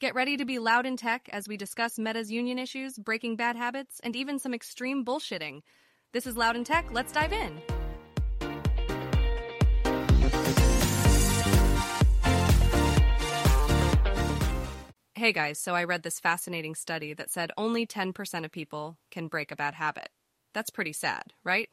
Get ready to be loud in tech as we discuss Meta's union issues, breaking bad habits, and even some extreme bullshitting. This is Loud in Tech. Let's dive in. Hey guys, so I read this fascinating study that said only 10% of people can break a bad habit. That's pretty sad, right?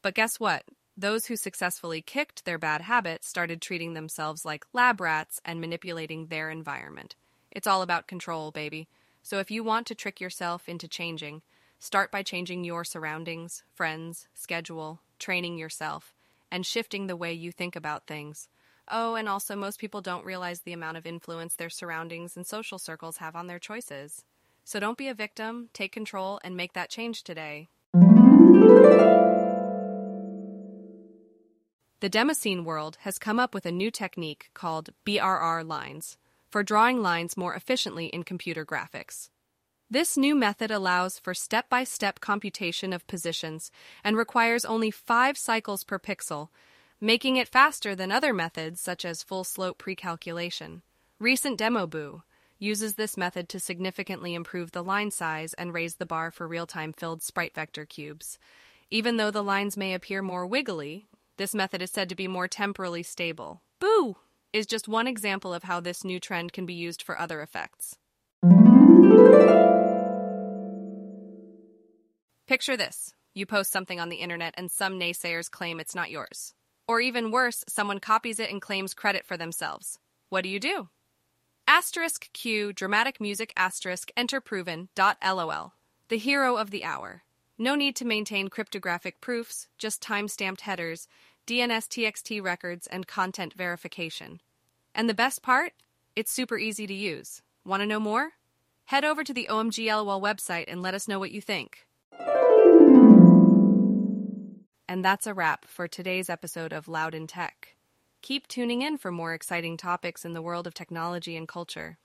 But guess what? Those who successfully kicked their bad habit started treating themselves like lab rats and manipulating their environment. It's all about control, baby. So if you want to trick yourself into changing, start by changing your surroundings, friends, schedule, training yourself, and shifting the way you think about things. Oh, and also, most people don't realize the amount of influence their surroundings and social circles have on their choices. So don't be a victim, take control, and make that change today. The Demoscene world has come up with a new technique called BRR lines for drawing lines more efficiently in computer graphics. This new method allows for step by step computation of positions and requires only five cycles per pixel, making it faster than other methods such as full slope precalculation. Recent demo Boo uses this method to significantly improve the line size and raise the bar for real time filled sprite vector cubes. Even though the lines may appear more wiggly, this method is said to be more temporally stable. Boo! Is just one example of how this new trend can be used for other effects. Picture this you post something on the internet and some naysayers claim it's not yours. Or even worse, someone copies it and claims credit for themselves. What do you do? Asterisk Q, dramatic music asterisk, enter proven, dot lol. The hero of the hour. No need to maintain cryptographic proofs, just time stamped headers, DNS TXT records, and content verification. And the best part? It's super easy to use. Want to know more? Head over to the OMGLOL website and let us know what you think. And that's a wrap for today's episode of Loud in Tech. Keep tuning in for more exciting topics in the world of technology and culture.